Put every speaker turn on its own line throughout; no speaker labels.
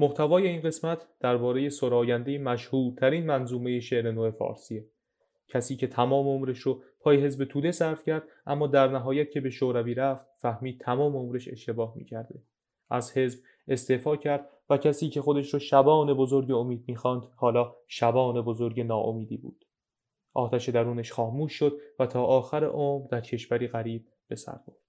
محتوای این قسمت درباره سراینده مشهورترین منظومه شعر نو فارسیه. کسی که تمام عمرش رو پای حزب توده صرف کرد اما در نهایت که به شوروی رفت فهمید تمام عمرش اشتباه می‌کرده. از حزب استعفا کرد و کسی که خودش رو شبان بزرگ امید می‌خواند حالا شبان بزرگ ناامیدی بود. آتش درونش خاموش شد و تا آخر عمر در کشوری غریب به سر برد.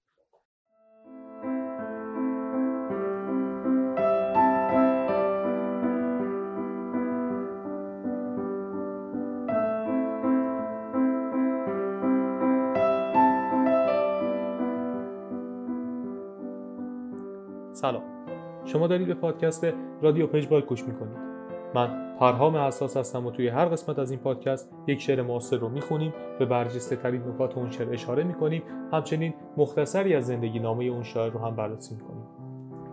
سلام. شما دارید به پادکست رادیو پژبای گوش می‌کنید. من پرهام اساس هستم و توی هر قسمت از این پادکست یک شعر معاصر رو می‌خونیم به برجسته ترین نکات اون شعر اشاره می‌کنیم. همچنین مختصری از زندگی نامه اون شاعر رو هم بررسی می‌کنیم.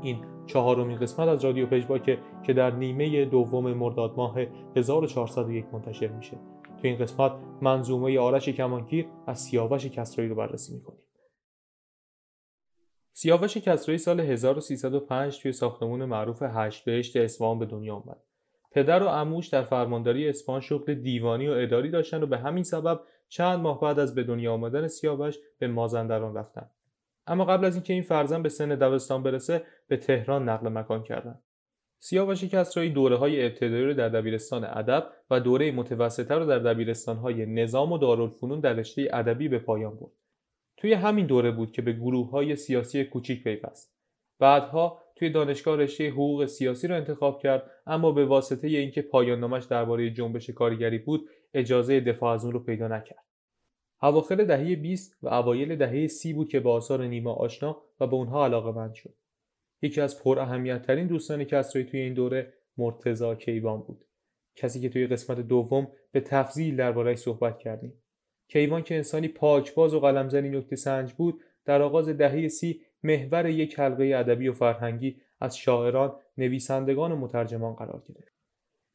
این چهارمین قسمت از رادیو پژباک که در نیمه دوم مرداد ماه 1401 منتشر میشه. توی این قسمت منظومه آرش کمانگیر از سیاوش کسرایی رو بررسی می‌کنیم. سیاوش کسرایی سال 1305 توی ساختمون معروف هشت بهشت اصفهان به دنیا آمد. پدر و عموش در فرمانداری اصفهان شغل دیوانی و اداری داشتن و به همین سبب چند ماه بعد از به دنیا آمدن سیاوش به مازندران رفتن. اما قبل از اینکه این فرزند به سن دبستان برسه به تهران نقل مکان کردند. سیاوش کسرایی دوره های ابتدایی رو در دبیرستان ادب و دوره متوسطه رو در دبیرستان های نظام و دارالفنون در رشته ادبی به پایان برد. توی همین دوره بود که به گروه های سیاسی کوچیک پیوست. بعدها توی دانشگاه رشته حقوق سیاسی رو انتخاب کرد اما به واسطه اینکه پایان نامش درباره جنبش کارگری بود اجازه دفاع از اون رو پیدا نکرد. اواخر دهه 20 و اوایل دهه 30 بود که با آثار نیما آشنا و به اونها علاقه مند شد. یکی از پر اهمیت ترین دوستان کسرایی توی این دوره مرتزا کیوان بود. کسی که توی قسمت دوم به تفضیل دربارهش صحبت کردیم. کیوان که انسانی پاکباز و قلمزنی نکته سنج بود در آغاز دهه سی محور یک حلقه ادبی و فرهنگی از شاعران، نویسندگان و مترجمان قرار گرفت.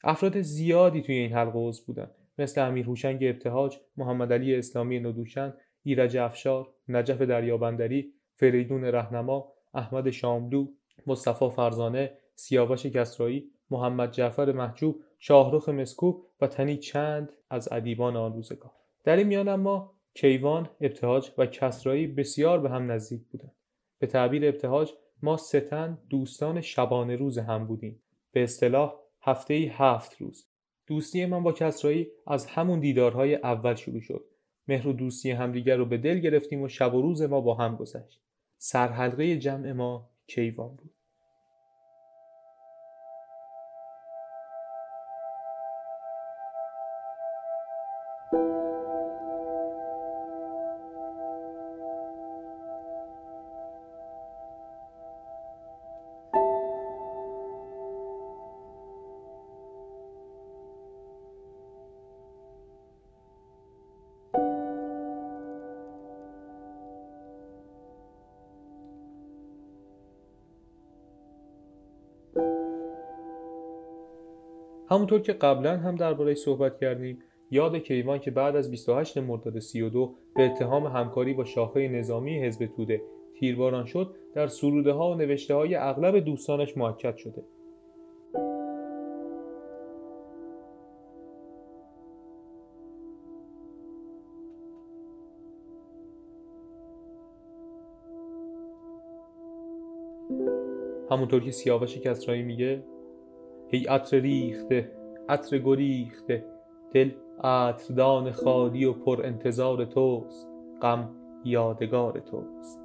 افراد زیادی توی این حلقه عضو بودند مثل امیر هوشنگ ابتهاج، محمد علی اسلامی ندوشن، ایرج افشار، نجف دریابندری، فریدون رهنما، احمد شاملو، مصطفی فرزانه، سیاوش کسرایی، محمد جعفر محجوب، شاهرخ مسکوب و تنی چند از ادیبان آن روزگار. در این میان اما کیوان، ابتهاج و کسرایی بسیار به هم نزدیک بودند. به تعبیر ابتهاج ما ستن دوستان شبانه روز هم بودیم. به اصطلاح هفته هفت روز. دوستی من با کسرایی از همون دیدارهای اول شروع شد. مهر و دوستی همدیگر رو به دل گرفتیم و شب و روز ما با هم گذشت. سرحلقه جمع ما کیوان بود. همونطور که قبلا هم دربارهش صحبت کردیم یاد کیوان که بعد از 28 مرداد 32 به اتهام همکاری با شاخه نظامی حزب توده تیرباران شد در سروده ها و نوشته های اغلب دوستانش معکد شده. همونطور که سیاوش کسرایی میگه ای عطر ریخته عطر گریخته دل عطردان خالی و پر انتظار توست غم یادگار توست.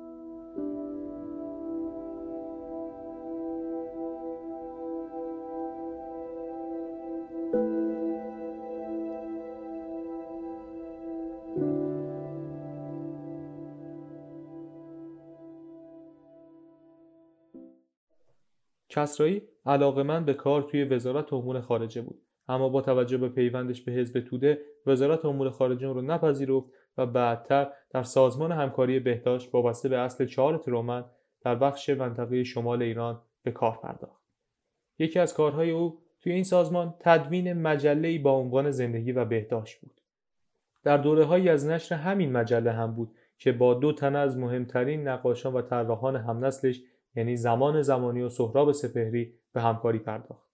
کسرایی من به کار توی وزارت امور خارجه بود. اما با توجه به پیوندش به حزب توده وزارت امور خارجه رو نپذیرفت و بعدتر در سازمان همکاری بهداشت وابسته به اصل چهار ترومن در بخش منطقه شمال ایران به کار پرداخت. یکی از کارهای او توی این سازمان تدوین مجله با عنوان زندگی و بهداشت بود. در دوره از نشر همین مجله هم بود که با دو تن از مهمترین نقاشان و طراحان همنسلش یعنی زمان زمانی و سهراب سپهری به همکاری پرداخت.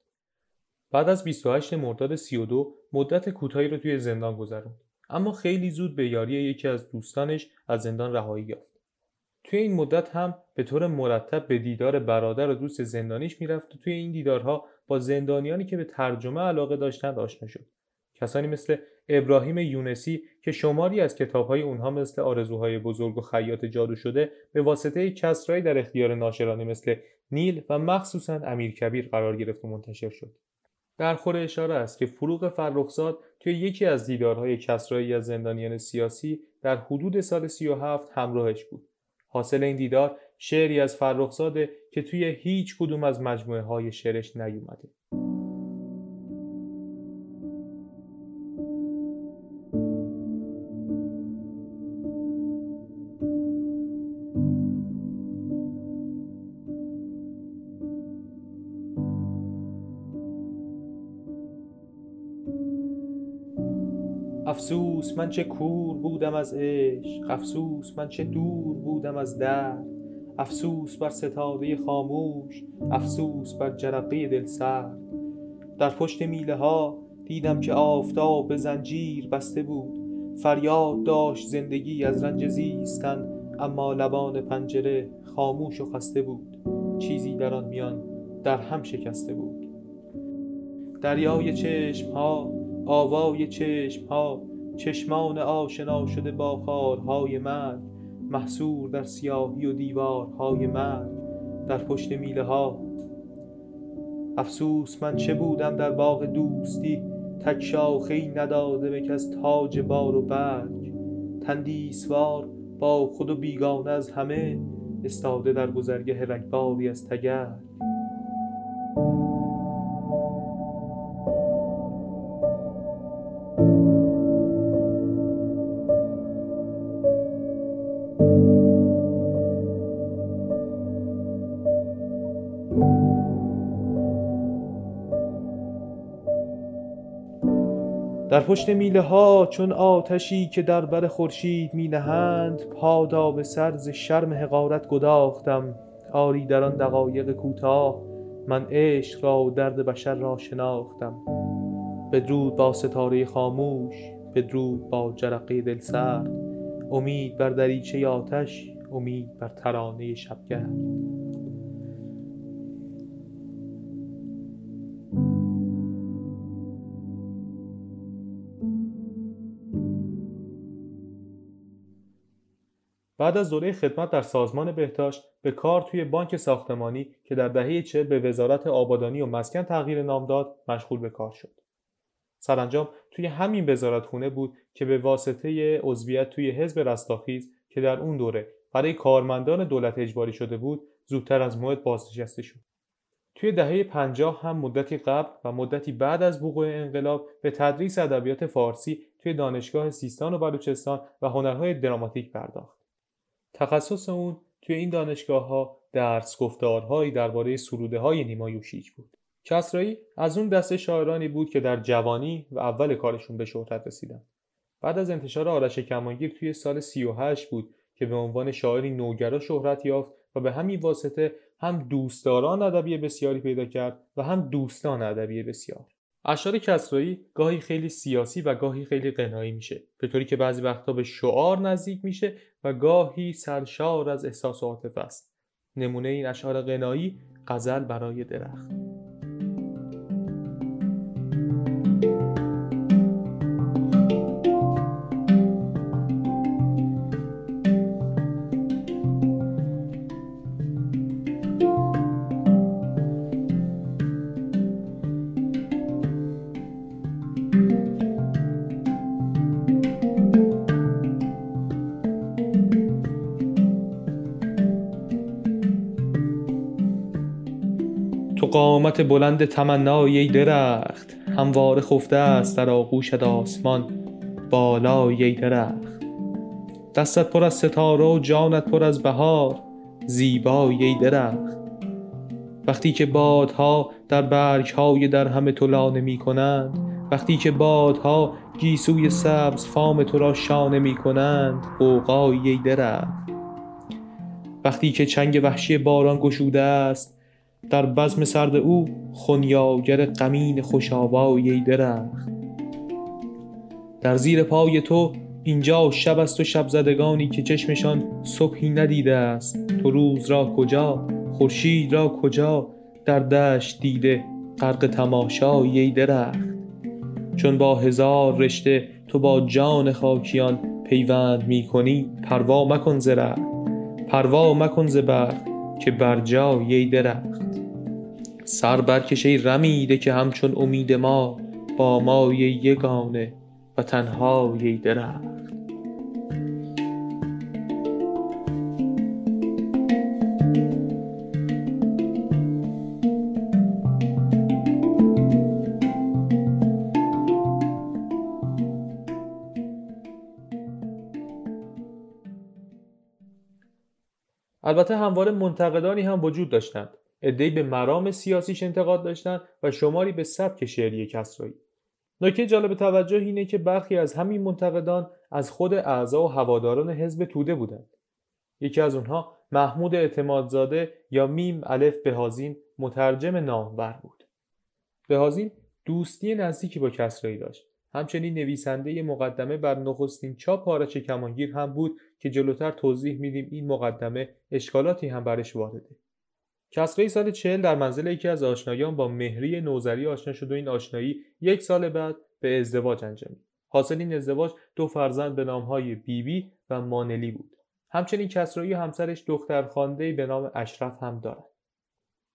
بعد از 28 مرداد 32 مدت کوتاهی رو توی زندان گذروند اما خیلی زود به یاری یکی از دوستانش از زندان رهایی یافت. توی این مدت هم به طور مرتب به دیدار برادر و دوست زندانیش می‌رفت و توی این دیدارها با زندانیانی که به ترجمه علاقه داشتند آشنا شد. کسانی مثل ابراهیم یونسی که شماری از کتابهای اونها مثل آرزوهای بزرگ و خیاط جادو شده به واسطه کسرایی در اختیار ناشرانی مثل نیل و مخصوصا امیر کبیر قرار گرفت و منتشر شد. خور اشاره است که فروغ فرخزاد توی یکی از دیدارهای کسرایی از زندانیان سیاسی در حدود سال 37 همراهش بود. حاصل این دیدار شعری از فرخزاده که توی هیچ کدوم از مجموعه های شعرش نیومده. افسوس من چه کور بودم از عشق افسوس من چه دور بودم از درد. افسوس بر ستاره خاموش افسوس بر جرقه دل سرد. در پشت میله ها دیدم که آفتاب به زنجیر بسته بود. فریاد داشت زندگی از رنج زیستن اما لبان پنجره خاموش و خسته بود. چیزی در آن میان در هم شکسته بود. دریای چشم ها آوای چشم ها چشمان آشنا شده با خارهای مرگ محصور در سیاهی و دیوارهای مرگ در پشت میله ها. افسوس من چه بودم در باغ دوستی؟ تک شاخی نداده به کس تاج بار و برگ. تندیسوار با خود و بیگانه از همه استاده در گذرگه رنگباری از تگرگ. پشت میله ها چون آتشی که در بر خورشید می نهند پادا به سرز شرم حقارت گداختم. آری در آن دقایق کوتاه من عشق را و درد بشر را شناختم. بدرود با ستاره خاموش بدرود با جرقه دل سرد. امید بر دریچه آتش امید بر ترانه شبگرد. بعد از دوره خدمت در سازمان بهداشت به کار توی بانک ساختمانی که در دهه چه به وزارت آبادانی و مسکن تغییر نام داد مشغول به کار شد. سرانجام توی همین وزارتخونه بود که به واسطه عضویت توی حزب رستاخیز که در اون دوره برای کارمندان دولت اجباری شده بود زودتر از موعد بازنشسته شد. توی دهه 50 هم مدتی قبل و مدتی بعد از وقوع انقلاب به تدریس ادبیات فارسی توی دانشگاه سیستان و بلوچستان و هنرهای دراماتیک پرداخت. تخصص اون توی این دانشگاه ها درس گفتارهایی درباره سروده های نیما یوشیج بود. کسرایی از اون دسته شاعرانی بود که در جوانی و اول کارشون به شهرت رسیدن. بعد از انتشار آرش کمانگیر توی سال 38 بود که به عنوان شاعری نوگرا شهرت یافت و به همین واسطه هم دوستداران ادبی بسیاری پیدا کرد و هم دوستان ادبی بسیار. اشعار کسرایی گاهی خیلی سیاسی و گاهی خیلی قنایی میشه به طوری که بعضی وقتا به شعار نزدیک میشه و گاهی سرشار از احساس و عاطفه است نمونه این اشعار قنایی غزل برای درخت. قامت بلند تمنای ای درخت. همواره خفته است در آغوشت آسمان بالای ای درخت. دستت پر از ستاره و جانت پر از بهار. زیبای ای درخت. وقتی که بادها در برگهای در همه تو لانه می کنند وقتی که بادها گیسوی سبز فام تو را شانه می کنند قوقای ای درخت. وقتی که چنگ وحشی باران گشوده است در بزم سرد او خونیاگر غمین خوشابای درخت. در زیر پای تو اینجا شب است و شب زدگانی که چشمشان صبحی ندیده است. تو روز را کجا خورشید را کجا در دشت دیده غرق تماشای درخت. چون با هزار رشته تو با جان خاکیان پیوند می کنی پروا مکن ز پروا مکن ز که بر جای درخت. سر برکش ای رمیده که همچون امید ما با مای یگانه و تنهای درخت. البته همواره منتقدانی هم وجود داشتند. عدهای به مرام سیاسیش انتقاد داشتند و شماری به سبک شعری کسرایی. نکته جالب توجه اینه که برخی از همین منتقدان از خود اعضا و هواداران حزب توده بودند. یکی از اونها محمود اعتمادزاده یا میم الف بهازین مترجم نامور بود. بهازین دوستی نزدیکی با کسرایی داشت. همچنین نویسنده مقدمه بر نخستین چاپ پارچه کمانگیر هم بود که جلوتر توضیح میدیم این مقدمه اشکالاتی هم برش وارده. کسرایی سال چهل در منزل یکی از آشنایان با مهری نوزری آشنا شد و این آشنایی یک سال بعد به ازدواج انجامید. حاصل این ازدواج دو فرزند به نامهای بیبی و مانلی بود. همچنین کسرایی همسرش دختر خانده به نام اشرف هم دارد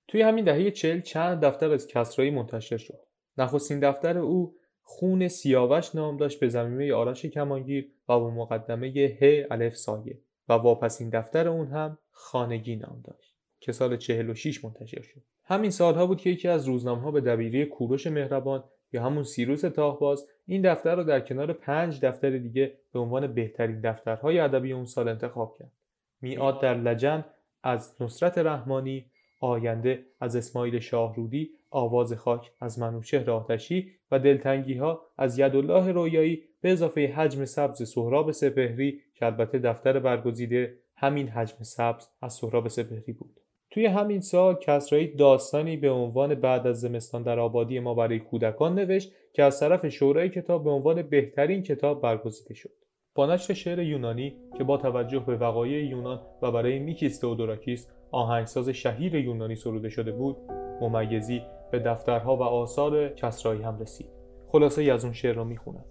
توی همین دهه چهل چند دفتر از کسرایی منتشر شد. نخستین دفتر او خون سیاوش نام داشت به زمینه آرش کمانگیر و با مقدمه ه الف سایه و واپسین دفتر اون هم خانگی نام داشت. که سال 46 منتشر شد. همین سالها بود که یکی از ها به دبیری کوروش مهربان یا همون سیروس تاهباز این دفتر رو در کنار پنج دفتر دیگه به عنوان بهترین دفترهای ادبی اون سال انتخاب کرد. میعاد در لجن از نصرت رحمانی آینده از اسماعیل شاهرودی آواز خاک از منوچهر آتشی و دلتنگی ها از یدالله رویایی به اضافه حجم سبز سهراب سپهری که البته دفتر برگزیده همین حجم سبز از سهراب سپهری بود. توی همین سال کسرایی داستانی به عنوان بعد از زمستان در آبادی ما برای کودکان نوشت که از طرف شورای کتاب به عنوان بهترین کتاب برگزیده شد. با نشر شعر یونانی که با توجه به وقایع یونان و برای میکیس تئودوراکیس آهنگساز شهیر یونانی سروده شده بود ممیزی به دفترها و آثار کسرایی هم رسید. خلاصه از اون شعر را می‌خونم.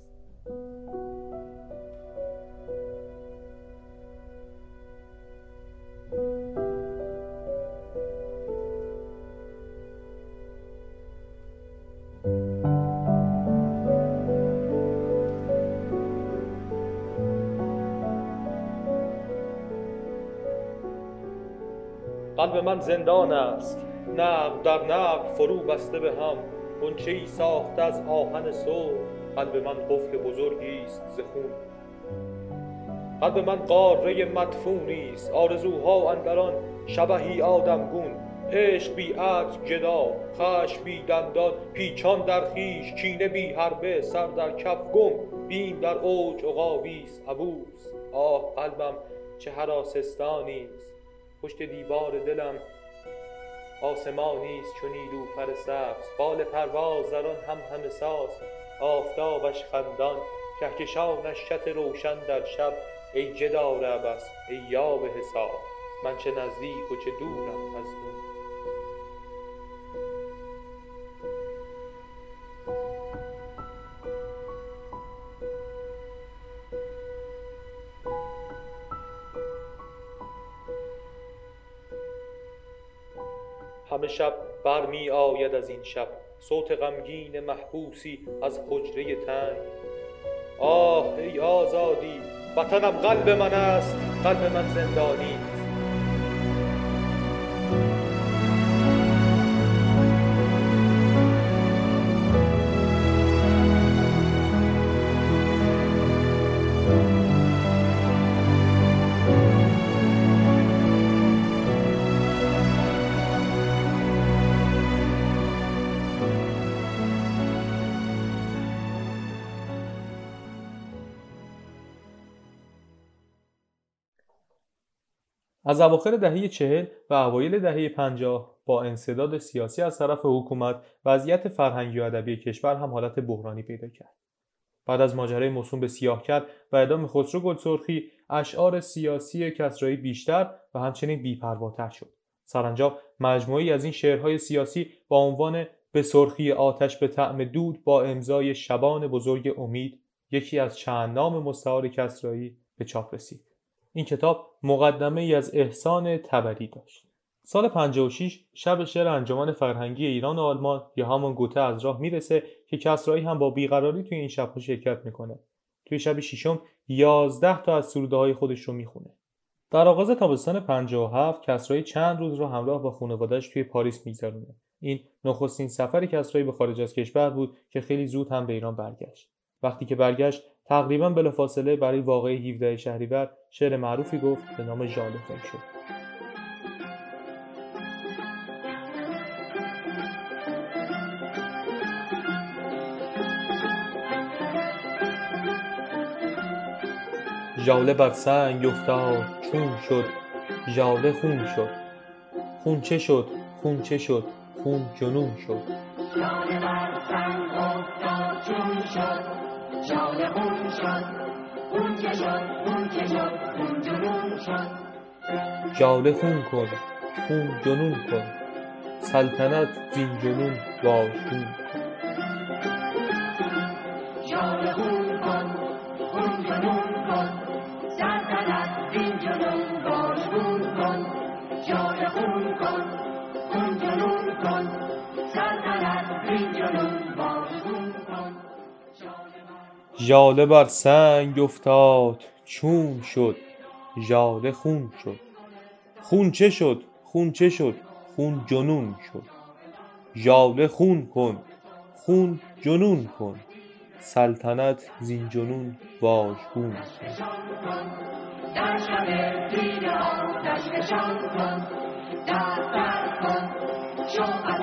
من زندان است. نقب در نقب فرو بسته به هم. گنچه ای ساخته از آهن سو قلب من قفل بزرگی است ز خون. قلب من قاره مدفونی است. آرزوها اندران شبهی آدمگون. عشق بی عطر جدا خشم بی دندان. پیچان در خیش کینه بی حربه سر در کف گم. بیم در اوج عقابی است عبوس آه قلبم چه حراسستانی است. پشت دیوار دلم. آسمانی است چو نیلوفر سبز. بال پرواز در آن هم همه ساز. آفتابش خندان کهکشانش شط روشن در شب. ای جدار عبس ای یاوه حساب. من چه نزدیک و چه دورم از شب برمی آید از این شب صوت غمگین محبوسی از حجره تنگ. آه ای آزادی وطنم قلب من است قلب من زندانی. از اواخر دهه چهل و اوایل دهه پنجاه با انصداد سیاسی از طرف حکومت وضعیت فرهنگی و ادبی کشور هم حالت بحرانی پیدا کرد. بعد از ماجرای موسوم به سیاه کرد و اعدام خسرو گلسرخی اشعار سیاسی کسرایی بیشتر و همچنین بیپرواتر شد. سرانجام مجموعی از این شعرهای سیاسی با عنوان به سرخی آتش به طعم دود با امضای شبان بزرگ امید یکی از چند نام مستعار کسرایی به چاپ رسید. این کتاب مقدمه ای از احسان تبری داشت. سال 56 شب شعر انجمن فرهنگی ایران و آلمان یا همون گوته از راه می‌رسه که کسرایی هم با بیقراری توی این شبها شرکت می‌کنه. توی شب ششم 11 تا از سروده های خودش رو می‌خونه. در آغاز تابستان 57 کسرایی چند روز رو همراه با خانواده‌اش توی پاریس میگذرونه. این نخستین سفر کسرایی به خارج از کشور بود که خیلی زود هم به ایران برگشت. وقتی که برگشت تقریبا بلافاصله برای واقعه 17 شهریور شعر معروفی گفت به نام ژاله شد. ژاله بر سنگ افتاد چون شد. ژاله خون شد. خون چه شد؟ خون چه شد؟ خون جنون شد. ژاله بر سنگ افتاد چون شد. ژاله خون شد. خون چه شد خون چه شد خون جنون شد. ژاله خون کن خون جنون کن. سلطنت زین جنون واژگون ژاله بر سنگ افتاد چون شد ژاله خون شد. خون چه شد؟ خون چه شد؟ خون جنون شد. ژاله خون کن خون جنون کن. سلطنت زین جنون واژگون کن. در شب دیده آتش کن در بر کن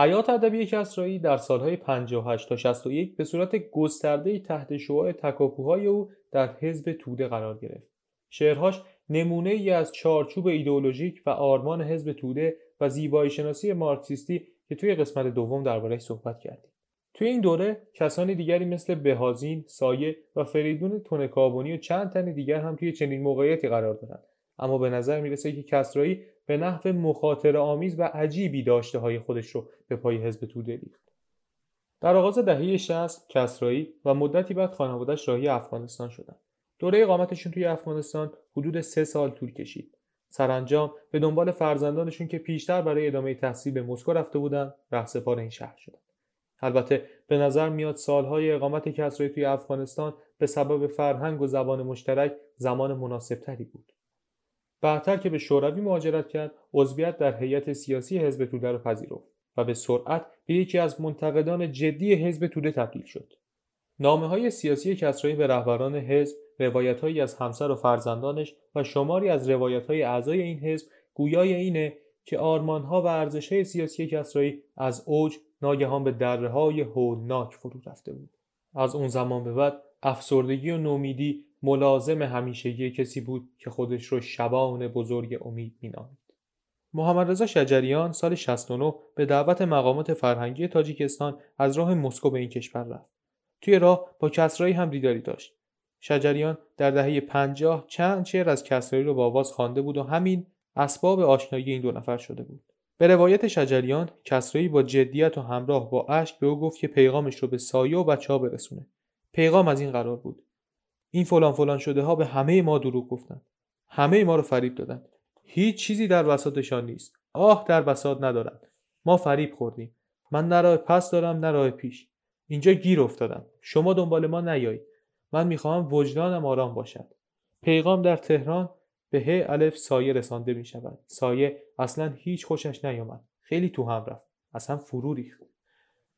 حیات ادبی کسرایی در سالهای 58 تا 61 به صورت گسترده تحت شعاع تکاپوهای او در حزب توده قرار گرفت. شعرهاش نمونه ای از چارچوب ایدئولوژیک و آرمان حزب توده و زیبایی شناسی مارکسیستی که توی قسمت دوم دربارهش صحبت کردیم. توی این دوره کسانی دیگری مثل بهازین، سایه و فریدون تونکابونی و چند تن دیگر هم توی چنین موقعیتی قرار دارند اما به نظر می‌رسه که کسرایی به نحو مخاطر آمیز و عجیبی داشته های خودش رو به پای حزب توده ریخت. در آغاز دهه 60 کسرایی و مدتی بعد خانوادهش راهی افغانستان شدند. دوره اقامتشون توی افغانستان حدود سه سال طول کشید. سرانجام به دنبال فرزندانشون که پیشتر برای ادامه تحصیل به مسکو رفته بودن رهسپار این شهر شدند. البته به نظر میاد سالهای اقامت کسرایی توی افغانستان به سبب فرهنگ و زبان مشترک زمان مناسبتری بود. بعدتر که به شوروی مهاجرت کرد عضویت در هیئت سیاسی حزب توده را پذیرفت و به سرعت به یکی از منتقدان جدی حزب توده تبدیل شد. نامه های سیاسی کسرایی به رهبران حزب روایتهایی از همسر و فرزندانش و شماری از روایتهای اعضای این حزب گویای اینه که آرمانها و ارزشهای سیاسی کسرایی از اوج ناگهان به دره های هولناک فرو رفته بود. از اون زمان به بعد افسردگی و نومیدی ملازم همیشگی کسی بود که خودش رو شبان بزرگ امید مینامید. محمد رضا شجریان سال 69 به دعوت مقامات فرهنگی تاجیکستان از راه مسکو به این کشور رفت. توی راه با کسرایی هم دیداری داشت. شجریان در دهه 50 چند شعر از کسرایی رو با آواز خوانده بود و همین اسباب آشنایی این دو نفر شده بود. به روایت شجریان کسرایی با جدیت و همراه با اشک به او گفت که پیغامش رو به سایه و بچه ها برسونه. پیغام از این قرار بود این فلان فلان شده ها به همه ما دروغ گفتند. همه ما رو فریب دادند. هیچ چیزی در بساطشان نیست. آه در بساط ندارند ما فریب خوردیم. من نه راه پس دارم نه راه پیش. اینجا گیر افتادم. شما دنبال ما نیایید. من می‌خواهم وجدانم آرام باشد. پیغام در تهران به ه الف سایه رسانده می شود سایه اصلا هیچ خوشش نیامد. خیلی تو هم رفت. اصلا فرو ریخت.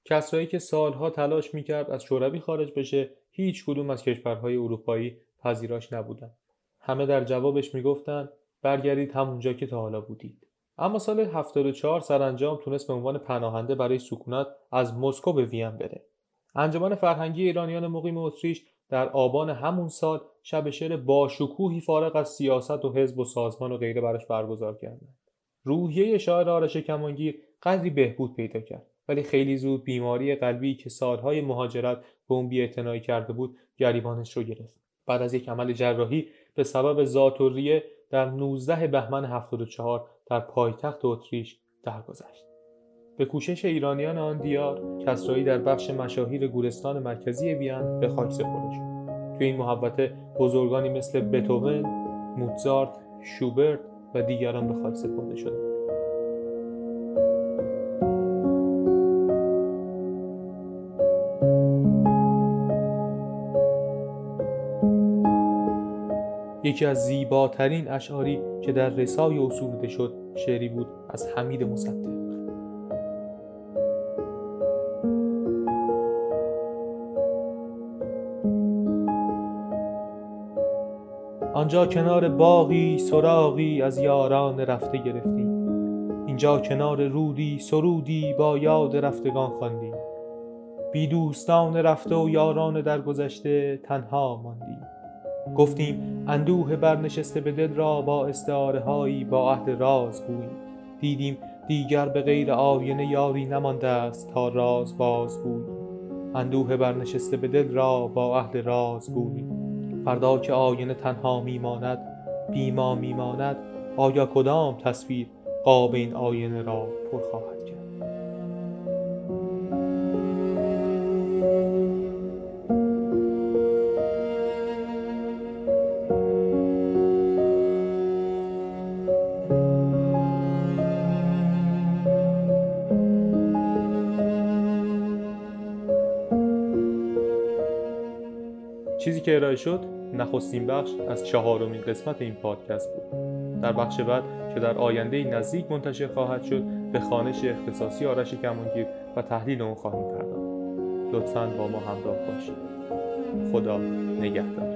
کسرایی که سالها تلاش می‌کرد از شوروی خارج بشه هیچ کدوم از کشورهای اروپایی پذیراش نبودن. همه در جوابش می‌گفتند برگردید همونجا که تا حالا بودید. اما سال 74 سرانجام تونست به عنوان پناهنده برای سکونت از مسکو به وین بره. انجمن فرهنگی ایرانیان مقیم اتریش در آبان همون سال شب شعر باشکوهی فارغ از سیاست و حزب و سازمان و غیره براش برگزار کردند. روحیه شاعر آرش کمانگیر قدری بهبود پیدا کرد. ولی خیلی زود بیماری قلبی که سالهای مهاجرت به اون بیاعتنایی کرده بود گریبانش رو گرفت. بعد از یک عمل جراحی به سبب ذاتوریه در 19 بهمن 74 در پایتخت اتریش درگذشت. به کوشش ایرانیان آن دیار کسرایی در بخش مشاهیر گورستان مرکزی وین به خاک سپرده شد. توی این محوطه بزرگانی مثل بتوون موتزارت شوبرت و دیگران به خاک سپرده شدند. یکی از زیباترین اشعاری که در رسای اصوده شد شعری بود از حمید مصدق. آنجا کنار باغی سراغی از یاران رفته گرفتی اینجا کنار رودی سرودی با یاد رفتگان خواندی بی دوستان رفته و یاران درگذشته تنها ماندی گفتیم اندوه برنشسته به دل را با استعاره هایی با عهد راز گویی دیدیم دیگر به غیر آینه یاری نمانده است تا راز باز گویی اندوه برنشسته به دل را با عهد راز گویی فردا که آینه تنها میماند بیما میماند آیا کدام تصویر قاب این آینه را پر خواهد کرد؟ ارائه شد نخستین بخش از چهارمین قسمت این پادکست بود. در بخش بعد که در آینده نزدیک منتشر خواهد شد به خانش اختصاصی آرش کمانگیر و تحلیل اون خواهیم پرداخت. لطفا با ما همراه باشید. خدا نگهدار.